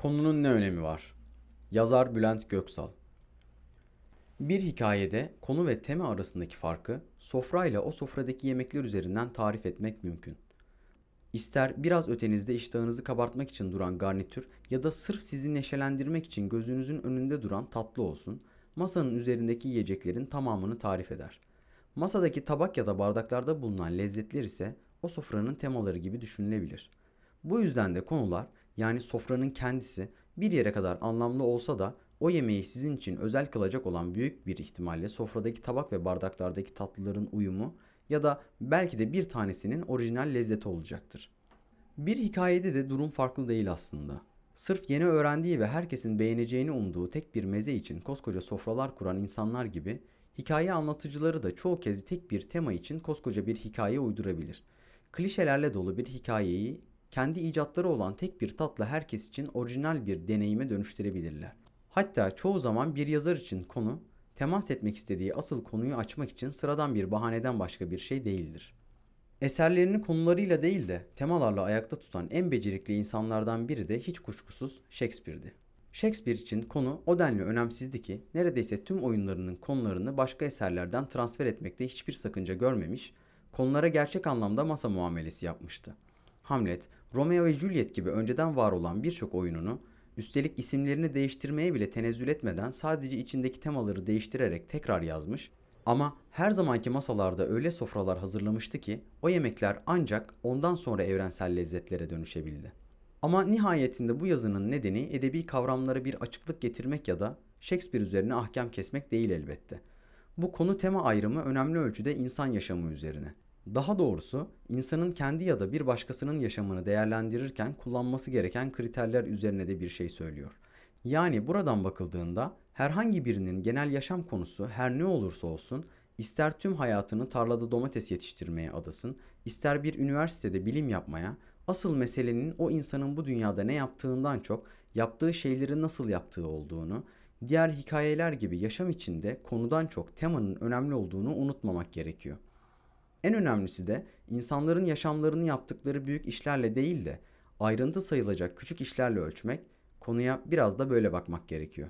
Konunun ne önemi var? Yazar Bülent Göksal Bir hikayede konu ve tema arasındaki farkı sofrayla o sofradaki yemekler üzerinden tarif etmek mümkün. İster biraz ötenizde iştahınızı kabartmak için duran garnitür ya da sırf sizi neşelendirmek için gözünüzün önünde duran tatlı olsun, masanın üzerindeki yiyeceklerin tamamını tarif eder. Masadaki tabak ya da bardaklarda bulunan lezzetler ise o sofranın temaları gibi düşünülebilir. Bu yüzden de konular yani sofranın kendisi bir yere kadar anlamlı olsa da o yemeği sizin için özel kılacak olan büyük bir ihtimalle sofradaki tabak ve bardaklardaki tatlıların uyumu ya da belki de bir tanesinin orijinal lezzeti olacaktır. Bir hikayede de durum farklı değil aslında. Sırf yeni öğrendiği ve herkesin beğeneceğini umduğu tek bir meze için koskoca sofralar kuran insanlar gibi hikaye anlatıcıları da çoğu kez tek bir tema için koskoca bir hikaye uydurabilir. Klişelerle dolu bir hikayeyi kendi icatları olan tek bir tatla herkes için orijinal bir deneyime dönüştürebilirler. Hatta çoğu zaman bir yazar için konu temas etmek istediği asıl konuyu açmak için sıradan bir bahaneden başka bir şey değildir. Eserlerini konularıyla değil de temalarla ayakta tutan en becerikli insanlardan biri de hiç kuşkusuz Shakespeare'di. Shakespeare için konu o denli önemsizdi ki neredeyse tüm oyunlarının konularını başka eserlerden transfer etmekte hiçbir sakınca görmemiş, konulara gerçek anlamda masa muamelesi yapmıştı. Hamlet, Romeo ve Juliet gibi önceden var olan birçok oyununu üstelik isimlerini değiştirmeye bile tenezzül etmeden sadece içindeki temaları değiştirerek tekrar yazmış ama her zamanki masalarda öyle sofralar hazırlamıştı ki o yemekler ancak ondan sonra evrensel lezzetlere dönüşebildi. Ama nihayetinde bu yazının nedeni edebi kavramlara bir açıklık getirmek ya da Shakespeare üzerine ahkam kesmek değil elbette. Bu konu tema ayrımı önemli ölçüde insan yaşamı üzerine. Daha doğrusu insanın kendi ya da bir başkasının yaşamını değerlendirirken kullanması gereken kriterler üzerine de bir şey söylüyor. Yani buradan bakıldığında herhangi birinin genel yaşam konusu her ne olursa olsun ister tüm hayatını tarlada domates yetiştirmeye adasın, ister bir üniversitede bilim yapmaya, asıl meselenin o insanın bu dünyada ne yaptığından çok yaptığı şeyleri nasıl yaptığı olduğunu, diğer hikayeler gibi yaşam içinde konudan çok temanın önemli olduğunu unutmamak gerekiyor. En önemlisi de insanların yaşamlarını yaptıkları büyük işlerle değil de ayrıntı sayılacak küçük işlerle ölçmek, konuya biraz da böyle bakmak gerekiyor.